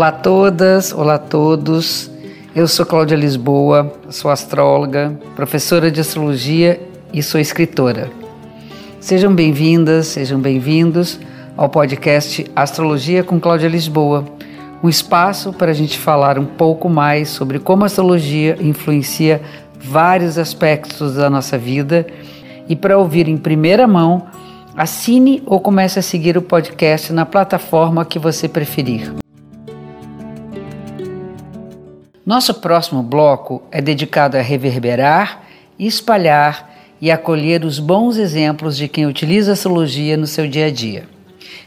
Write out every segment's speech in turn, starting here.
Olá a todas, olá a todos. Eu sou Cláudia Lisboa, sou astróloga, professora de astrologia e sou escritora. Sejam bem-vindas, sejam bem-vindos ao podcast Astrologia com Cláudia Lisboa, um espaço para a gente falar um pouco mais sobre como a astrologia influencia vários aspectos da nossa vida e para ouvir em primeira mão, assine ou comece a seguir o podcast na plataforma que você preferir. Nosso próximo bloco é dedicado a reverberar, espalhar e acolher os bons exemplos de quem utiliza a astrologia no seu dia a dia.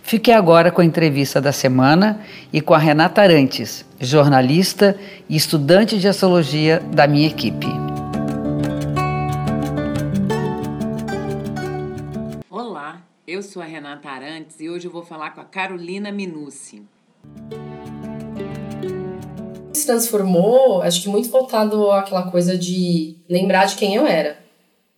Fique agora com a entrevista da semana e com a Renata Arantes, jornalista e estudante de astrologia da minha equipe. Olá, eu sou a Renata Arantes e hoje eu vou falar com a Carolina Minucci se transformou, acho que muito voltado àquela coisa de lembrar de quem eu era,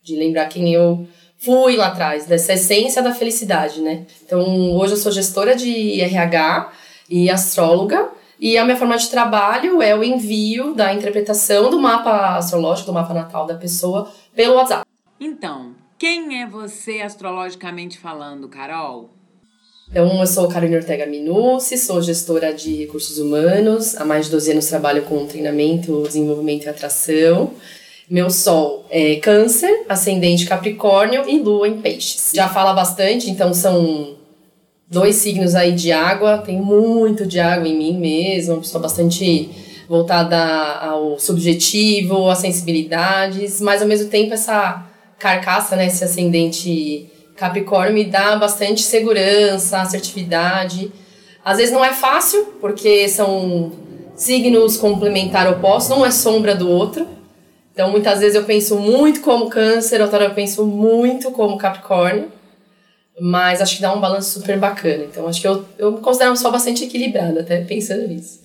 de lembrar quem eu fui lá atrás, dessa essência da felicidade, né? Então, hoje eu sou gestora de RH e astróloga, e a minha forma de trabalho é o envio da interpretação do mapa astrológico, do mapa natal da pessoa, pelo WhatsApp. Então, quem é você astrologicamente falando, Carol? Então, eu sou Carolina Ortega Minucci, sou gestora de recursos humanos. Há mais de 12 anos trabalho com treinamento, desenvolvimento e atração. Meu sol é Câncer, ascendente Capricórnio e Lua em Peixes. Já fala bastante, então são dois signos aí de água. Tenho muito de água em mim uma pessoa bastante voltada ao subjetivo, às sensibilidades, mas ao mesmo tempo essa carcaça, né, esse ascendente Capricórnio me dá bastante segurança, assertividade. Às vezes não é fácil, porque são signos complementar opostos, não é sombra do outro. Então, muitas vezes eu penso muito como Câncer, outra hora eu penso muito como Capricórnio. Mas acho que dá um balanço super bacana. Então, acho que eu, eu me considero uma pessoa bastante equilibrada, até pensando nisso.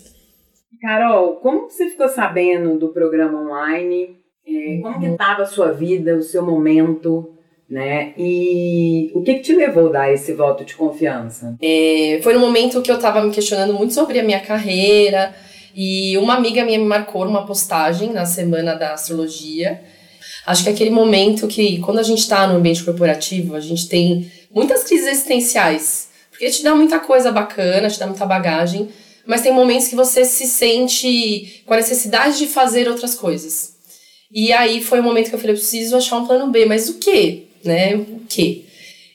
Carol, como você ficou sabendo do programa online? É, como que estava a sua vida, o seu momento? Né? E o que, que te levou a dar esse voto de confiança? É, foi no momento que eu estava me questionando muito sobre a minha carreira e uma amiga minha me marcou numa postagem na semana da astrologia. Acho que é aquele momento que, quando a gente está no ambiente corporativo, a gente tem muitas crises existenciais, porque te dá muita coisa bacana, te dá muita bagagem, mas tem momentos que você se sente com a necessidade de fazer outras coisas. E aí foi o momento que eu falei, eu preciso achar um plano B, mas o quê? Né? O quê?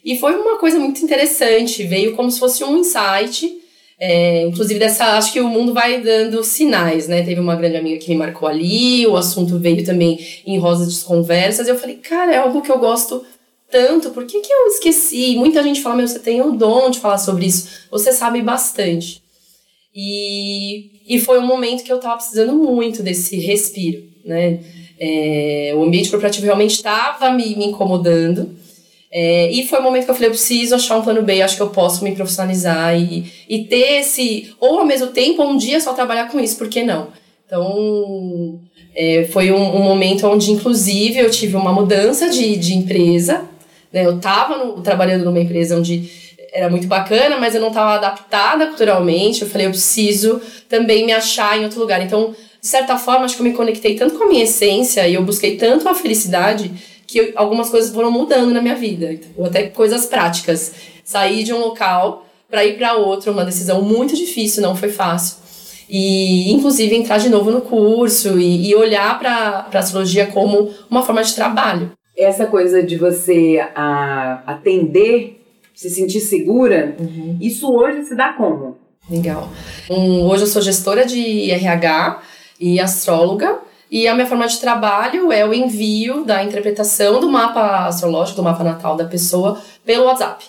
E foi uma coisa muito interessante, veio como se fosse um insight. É, inclusive, dessa, acho que o mundo vai dando sinais, né? Teve uma grande amiga que me marcou ali, o assunto veio também em Rosas de Conversas. Eu falei, cara, é algo que eu gosto tanto, por que, que eu esqueci? Muita gente fala, meu, você tem o dom de falar sobre isso, você sabe bastante. E, e foi um momento que eu tava precisando muito desse respiro, né? É, o ambiente corporativo realmente estava me, me incomodando. É, e foi o momento que eu falei, eu preciso achar um plano B, acho que eu posso me profissionalizar e, e ter esse, ou ao mesmo tempo, um dia só trabalhar com isso, por que não? Então, é, foi um, um, momento onde, inclusive, eu tive uma mudança de, de empresa. Né? Eu estava trabalhando numa empresa onde era muito bacana, mas eu não estava adaptada culturalmente. Eu falei, eu preciso também me achar em outro lugar. Então, de certa forma, acho que eu me conectei tanto com a minha essência e eu busquei tanto a felicidade que eu, algumas coisas foram mudando na minha vida, ou até coisas práticas. Sair de um local para ir para outro, uma decisão muito difícil, não foi fácil. E, inclusive, entrar de novo no curso e, e olhar para a astrologia como uma forma de trabalho. Essa coisa de você a, atender, se sentir segura, uhum. isso hoje se dá como? Legal. Um, hoje eu sou gestora de RH e astróloga. E a minha forma de trabalho é o envio da interpretação do mapa astrológico, do mapa natal da pessoa, pelo WhatsApp.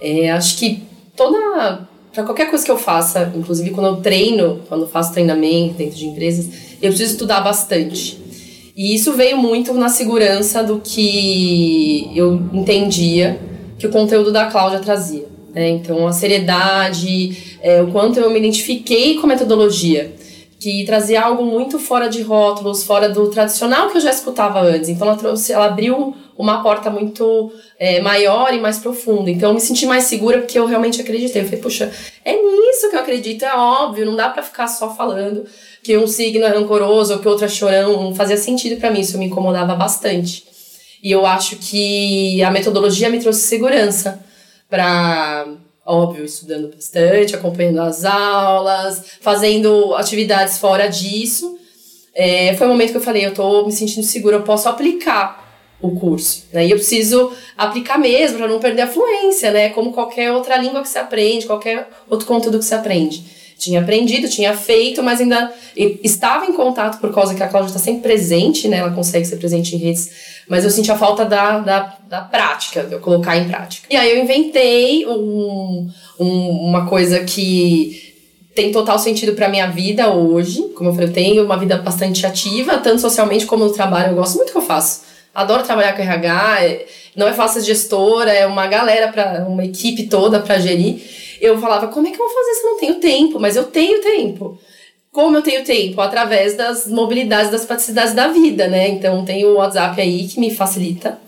É, acho que toda. Para qualquer coisa que eu faça, inclusive quando eu treino, quando faço treinamento dentro de empresas, eu preciso estudar bastante. E isso veio muito na segurança do que eu entendia que o conteúdo da Cláudia trazia. Né? Então, a seriedade, é, o quanto eu me identifiquei com a metodologia que trazia algo muito fora de rótulos, fora do tradicional que eu já escutava antes. Então ela trouxe, ela abriu uma porta muito é, maior e mais profunda. Então eu me senti mais segura porque eu realmente acreditei. Eu falei, puxa, é nisso que eu acredito, é óbvio, não dá para ficar só falando que um signo é rancoroso ou que outro é chorão, não fazia sentido para mim, isso me incomodava bastante. E eu acho que a metodologia me trouxe segurança para óbvio, estudando bastante, acompanhando as aulas, fazendo atividades fora disso. É, foi um momento que eu falei, eu tô me sentindo segura, eu posso aplicar o curso, né? E eu preciso aplicar mesmo para não perder a fluência, né? Como qualquer outra língua que você aprende, qualquer outro conteúdo que você aprende. Tinha aprendido, tinha feito, mas ainda estava em contato por causa que a Cláudia está sempre presente, né? Ela consegue ser presente em redes, mas eu senti a falta da, da, da prática, de eu colocar em prática. E aí eu inventei um, um, uma coisa que tem total sentido para minha vida hoje. Como eu falei, eu tenho uma vida bastante ativa, tanto socialmente como no trabalho. Eu gosto muito do que eu faço. Adoro trabalhar com RH, é, não é fácil gestora, é uma galera para uma equipe toda para gerir. Eu falava, como é que eu vou fazer se eu não tenho tempo? Mas eu tenho tempo. Como eu tenho tempo? Através das mobilidades, das praticidades da vida, né? Então tem o WhatsApp aí que me facilita.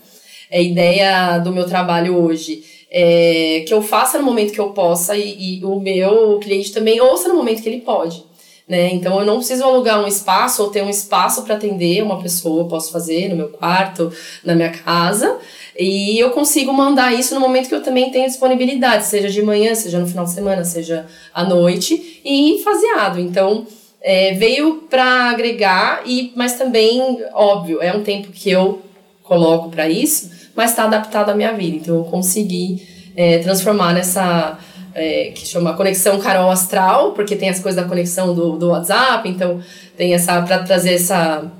É a ideia do meu trabalho hoje é que eu faça no momento que eu possa e, e o meu cliente também ouça no momento que ele pode. Né? Então eu não preciso alugar um espaço ou ter um espaço para atender uma pessoa, eu posso fazer no meu quarto, na minha casa, e eu consigo mandar isso no momento que eu também tenho disponibilidade, seja de manhã, seja no final de semana, seja à noite, e faseado. Então é, veio para agregar, e mas também, óbvio, é um tempo que eu coloco para isso, mas está adaptado à minha vida. Então eu consegui é, transformar nessa é, que chama Conexão Carol Astral, porque tem as coisas da conexão do, do WhatsApp, então tem essa, para trazer essa,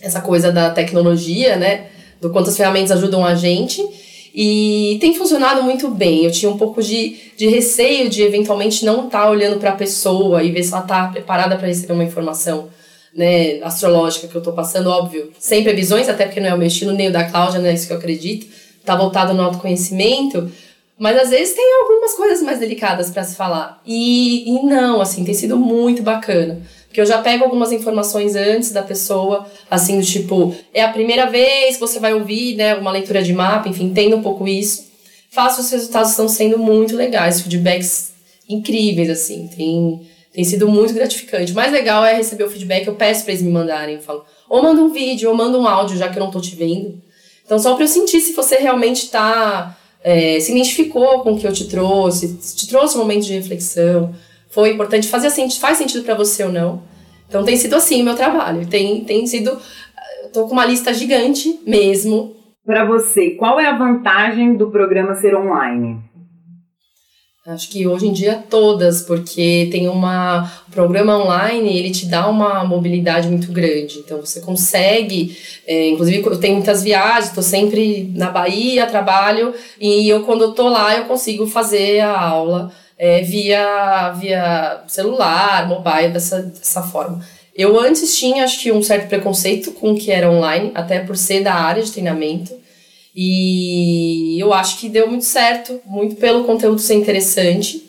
essa coisa da tecnologia, né? Do quanto as ferramentas ajudam a gente. E tem funcionado muito bem. Eu tinha um pouco de, de receio de eventualmente não estar tá olhando para a pessoa e ver se ela está preparada para receber uma informação né, astrológica que eu estou passando, óbvio. Sem previsões, até porque não é o meu estilo, nem o da Cláudia, não é isso que eu acredito. Está voltado no autoconhecimento. Mas às vezes tem algumas coisas mais delicadas para se falar. E, e não, assim, tem sido muito bacana. Porque eu já pego algumas informações antes da pessoa, assim, do tipo, é a primeira vez que você vai ouvir, né, uma leitura de mapa, enfim, entendo um pouco isso. Faço, os resultados estão sendo muito legais, feedbacks incríveis, assim, tem, tem sido muito gratificante. O mais legal é receber o feedback, eu peço para eles me mandarem, eu falo, ou manda um vídeo, ou manda um áudio, já que eu não tô te vendo. Então, só para eu sentir se você realmente tá é, se identificou com o que eu te trouxe, te trouxe um momento de reflexão, foi importante, fazia faz sentido para você ou não. Então tem sido assim o meu trabalho. Tem, tem sido. Tô com uma lista gigante mesmo. Para você, qual é a vantagem do programa ser online? Acho que hoje em dia todas, porque tem uma o programa online, ele te dá uma mobilidade muito grande. Então você consegue, é, inclusive eu tenho muitas viagens, estou sempre na Bahia, trabalho e eu quando eu lá eu consigo fazer a aula é, via via celular, mobile dessa dessa forma. Eu antes tinha acho que um certo preconceito com o que era online, até por ser da área de treinamento. E eu acho que deu muito certo, muito pelo conteúdo ser interessante,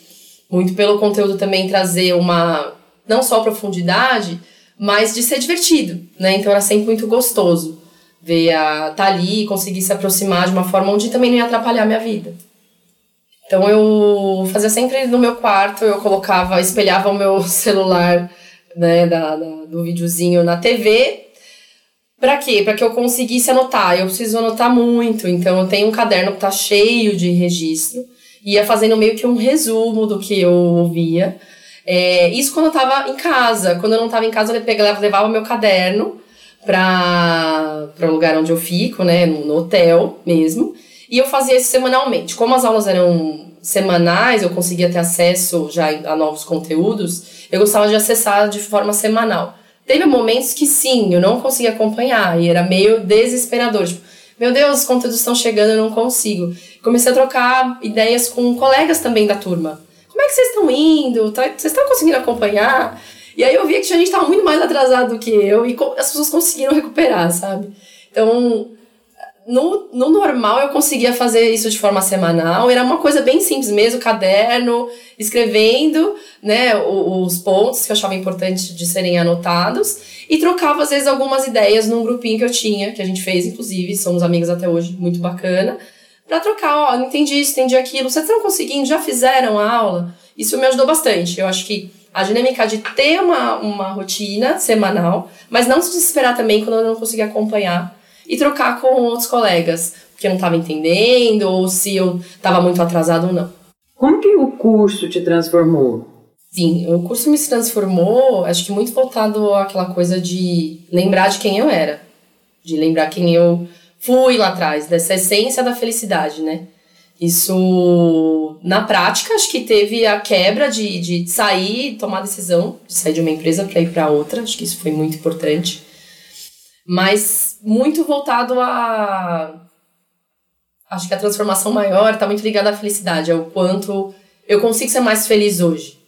muito pelo conteúdo também trazer uma não só profundidade, mas de ser divertido, né? Então era sempre muito gostoso ver a tá ali, conseguir se aproximar de uma forma onde também não ia atrapalhar a minha vida. Então eu fazia sempre no meu quarto, eu colocava, espelhava o meu celular, né, da, da do videozinho na TV para quê? Para que eu conseguisse anotar. Eu preciso anotar muito, então eu tenho um caderno que tá cheio de registro. Ia fazendo meio que um resumo do que eu ouvia. É, isso quando eu tava em casa. Quando eu não tava em casa, eu pegava, levava meu caderno para o lugar onde eu fico, né, no, no hotel mesmo. E eu fazia isso semanalmente. Como as aulas eram semanais, eu conseguia ter acesso já a novos conteúdos, eu gostava de acessar de forma semanal. Teve momentos que sim, eu não conseguia acompanhar e era meio desesperador. Tipo, meu Deus, os conteúdos estão chegando, eu não consigo. Comecei a trocar ideias com colegas também da turma. Como é que vocês estão indo? Tá, vocês estão conseguindo acompanhar? E aí eu via que a gente estava muito mais atrasado do que eu e as pessoas conseguiram recuperar, sabe? Então, no, no normal eu conseguia fazer isso de forma semanal, era uma coisa bem simples mesmo, caderno, escrevendo, né, os pontos que eu achava importante de serem anotados e trocava às vezes algumas ideias num grupinho que eu tinha, que a gente fez inclusive, somos amigos até hoje, muito bacana, para trocar, ó, não entendi isso, entendi aquilo, vocês estão conseguindo, já fizeram a aula? Isso me ajudou bastante. Eu acho que a dinâmica de ter uma, uma rotina semanal, mas não se desesperar também quando eu não conseguir acompanhar e trocar com outros colegas, porque eu não estava entendendo ou se eu estava muito atrasado ou não. Como que o curso te transformou? Sim, o curso me transformou, acho que muito voltado àquela coisa de lembrar de quem eu era, de lembrar quem eu fui lá atrás, dessa essência da felicidade, né? Isso, na prática, acho que teve a quebra de, de sair, tomar decisão, de sair de uma empresa para ir para outra, acho que isso foi muito importante mas muito voltado a. Acho que a transformação maior está muito ligada à felicidade, ao quanto eu consigo ser mais feliz hoje.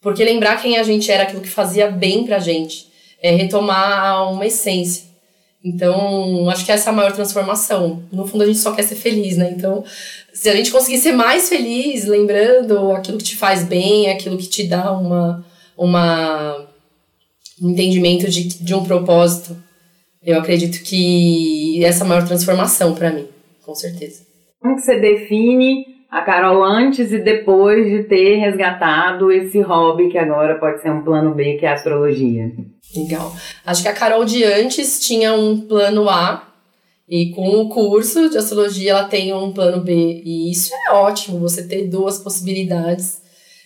Porque lembrar quem a gente era, aquilo que fazia bem pra gente, é retomar uma essência. Então, acho que essa é a maior transformação. No fundo, a gente só quer ser feliz, né? Então, se a gente conseguir ser mais feliz, lembrando aquilo que te faz bem, aquilo que te dá uma, uma um entendimento de, de um propósito, eu acredito que essa é a maior transformação para mim, com certeza. Como que você define a Carol antes e depois de ter resgatado esse hobby que agora pode ser um plano B, que é a astrologia? Legal. Acho que a Carol de antes tinha um plano A e com o curso de astrologia ela tem um plano B. E isso é ótimo, você ter duas possibilidades,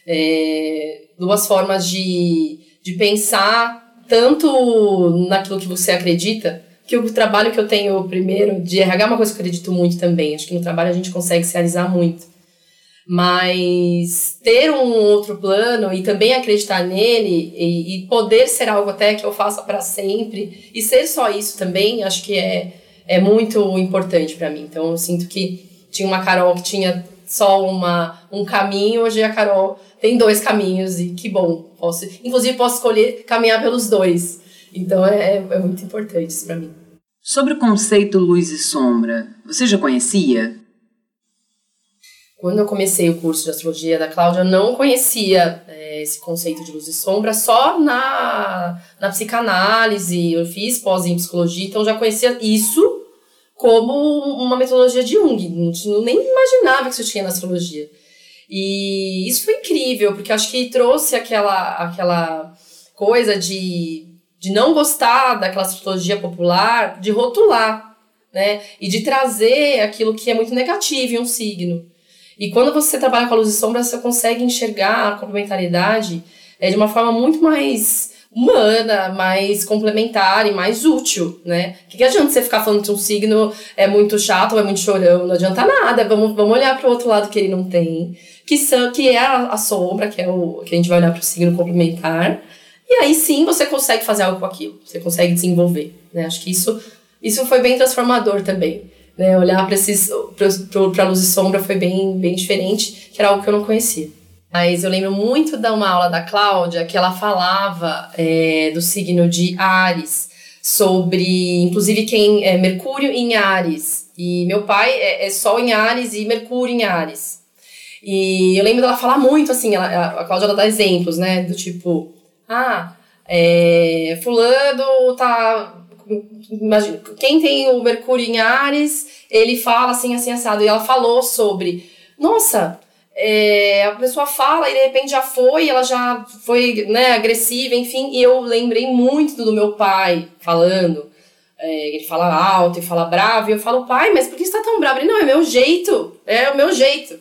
é, duas formas de, de pensar tanto naquilo que você acredita, que o trabalho que eu tenho primeiro de RH é uma coisa que eu acredito muito também. Acho que no trabalho a gente consegue se realizar muito. Mas ter um outro plano e também acreditar nele e, e poder ser algo até que eu faça para sempre e ser só isso também, acho que é, é muito importante para mim. Então eu sinto que tinha uma Carol que tinha só uma, um caminho, hoje a Carol tem dois caminhos e que bom. Posso, inclusive, posso escolher caminhar pelos dois. Então, é, é, é muito importante isso para mim. Sobre o conceito luz e sombra, você já conhecia? Quando eu comecei o curso de astrologia da Cláudia, eu não conhecia é, esse conceito de luz e sombra, só na, na psicanálise, eu fiz pós em psicologia, então já conhecia isso como uma metodologia de Jung, não, nem imaginava que isso tinha na astrologia. E isso foi incrível, porque acho que trouxe aquela, aquela coisa de, de não gostar daquela astrologia popular, de rotular, né? E de trazer aquilo que é muito negativo em um signo. E quando você trabalha com a luz e sombra, você consegue enxergar a complementaridade é, de uma forma muito mais humana, mais complementar e mais útil, né? O que, que adianta você ficar falando que um signo é muito chato é muito chorão? Não adianta nada. Vamos, vamos olhar para o outro lado que ele não tem, que, são, que é a, a sombra, que é o que a gente vai olhar para o signo complementar. E aí sim você consegue fazer algo com aquilo, você consegue desenvolver, né? Acho que isso, isso foi bem transformador também. Né? Olhar para a luz e sombra foi bem, bem diferente, que era algo que eu não conhecia. Mas eu lembro muito de uma aula da Cláudia que ela falava é, do signo de Ares, sobre, inclusive, quem é Mercúrio em Ares. E meu pai é, é Sol em Ares e Mercúrio em Ares. E eu lembro dela falar muito assim, ela, a Cláudia ela dá exemplos, né? Do tipo, ah, é, fulano tá. Imagina, quem tem o Mercúrio em Ares, ele fala assim, assim, assado. E ela falou sobre, nossa, é, a pessoa fala e de repente já foi, ela já foi né, agressiva, enfim, e eu lembrei muito do meu pai falando. É, ele fala alto e fala bravo, e eu falo, pai, mas por que você tá tão bravo? Ele, não, é meu jeito, é o meu jeito.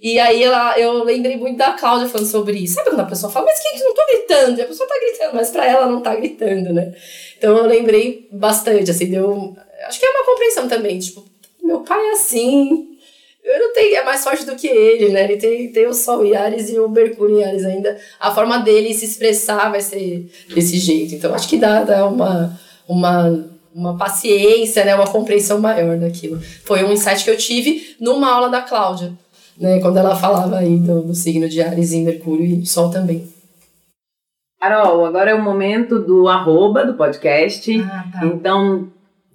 E aí ela, eu lembrei muito da Cláudia falando sobre isso. Sabe quando a pessoa fala, mas que não tô gritando? E a pessoa tá gritando, mas pra ela não tá gritando, né? Então eu lembrei bastante, assim, deu. Acho que é uma compreensão também, tipo, meu pai é assim, eu não tenho, é mais forte do que ele, né? Ele tem, tem o Sol em Ares e o Mercúrio em Ares ainda. A forma dele se expressar vai ser desse jeito. Então, acho que dá, dá uma, uma, uma paciência, né? Uma compreensão maior daquilo. Foi um insight que eu tive numa aula da Cláudia, né? Quando ela falava aí do, do signo de Ares e Mercúrio e Sol também. Carol, agora é o momento do arroba do podcast. Ah, tá. Então,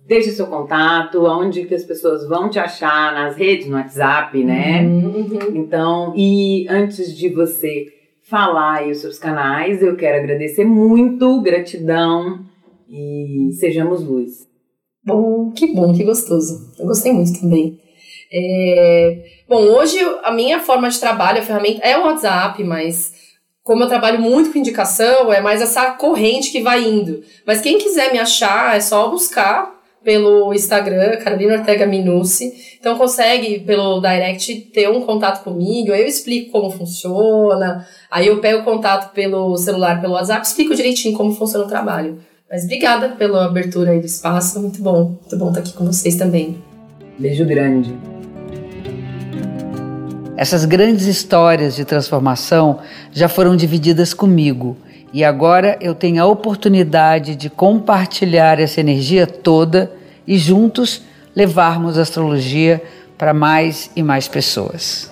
Deixe seu contato, onde que as pessoas vão te achar nas redes, no WhatsApp, né? Uhum. Então, e antes de você falar aí os seus canais, eu quero agradecer muito, gratidão e sejamos luz. Bom, que bom, que gostoso. Eu gostei muito também. É... Bom, hoje a minha forma de trabalho, a ferramenta é o WhatsApp, mas como eu trabalho muito com indicação, é mais essa corrente que vai indo. Mas quem quiser me achar, é só buscar pelo Instagram, Carolina Ortega Minucci. Então consegue pelo direct ter um contato comigo, aí eu explico como funciona, aí eu pego contato pelo celular, pelo WhatsApp, explico direitinho como funciona o trabalho. Mas obrigada pela abertura aí do espaço, muito bom, muito bom estar aqui com vocês também. Beijo grande. Essas grandes histórias de transformação já foram divididas comigo e agora eu tenho a oportunidade de compartilhar essa energia toda e juntos levarmos a astrologia para mais e mais pessoas.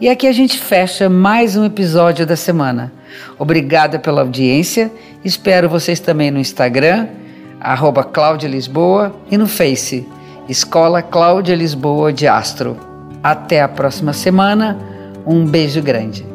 E aqui a gente fecha mais um episódio da semana. Obrigada pela audiência. Espero vocês também no Instagram, arroba Cláudia Lisboa, e no Face, Escola Cláudia Lisboa de Astro. Até a próxima semana. Um beijo grande.